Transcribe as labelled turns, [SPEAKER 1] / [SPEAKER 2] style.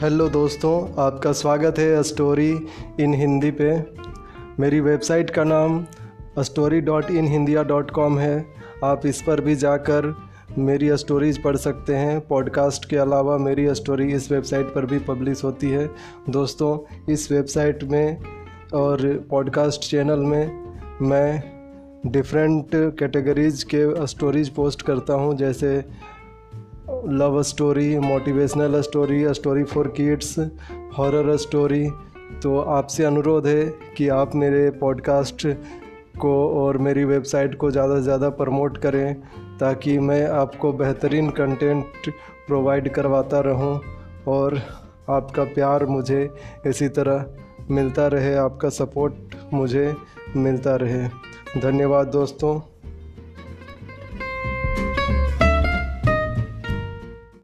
[SPEAKER 1] Hello दोस्तों, आपका स्वागत है स्टोरी इन हिंदी पे। मेरी वेबसाइट का नाम story dot in Hindia dot com है। आप इस पर भी जाकर मेरी स्टोरीज पढ़ सकते हैं। पॉडकास्ट के अलावा मेरी स्टोरी इस वेबसाइट पर भी पब्लिश होती है। दोस्तों, इस वेबसाइट में और पॉडकास्ट चैनल में मैं डिफरेंट कैटेगरीज के स्टोरीज पोस्ट करता हूँ। जैसे love story motivational story story for kids horror story तो आपसे अनुरोध है कि आप मेरे पॉडकास्ट को और मेरी वेबसाइट को ज़्यादा से ज़्यादा प्रमोट करें ताकि मैं आपको बेहतरीन कंटेंट प्रोवाइड करवाता रहूँ और आपका प्यार मुझे इसी तरह मिलता रहे, आपका सपोर्ट मुझे मिलता रहे। धन्यवाद दोस्तों।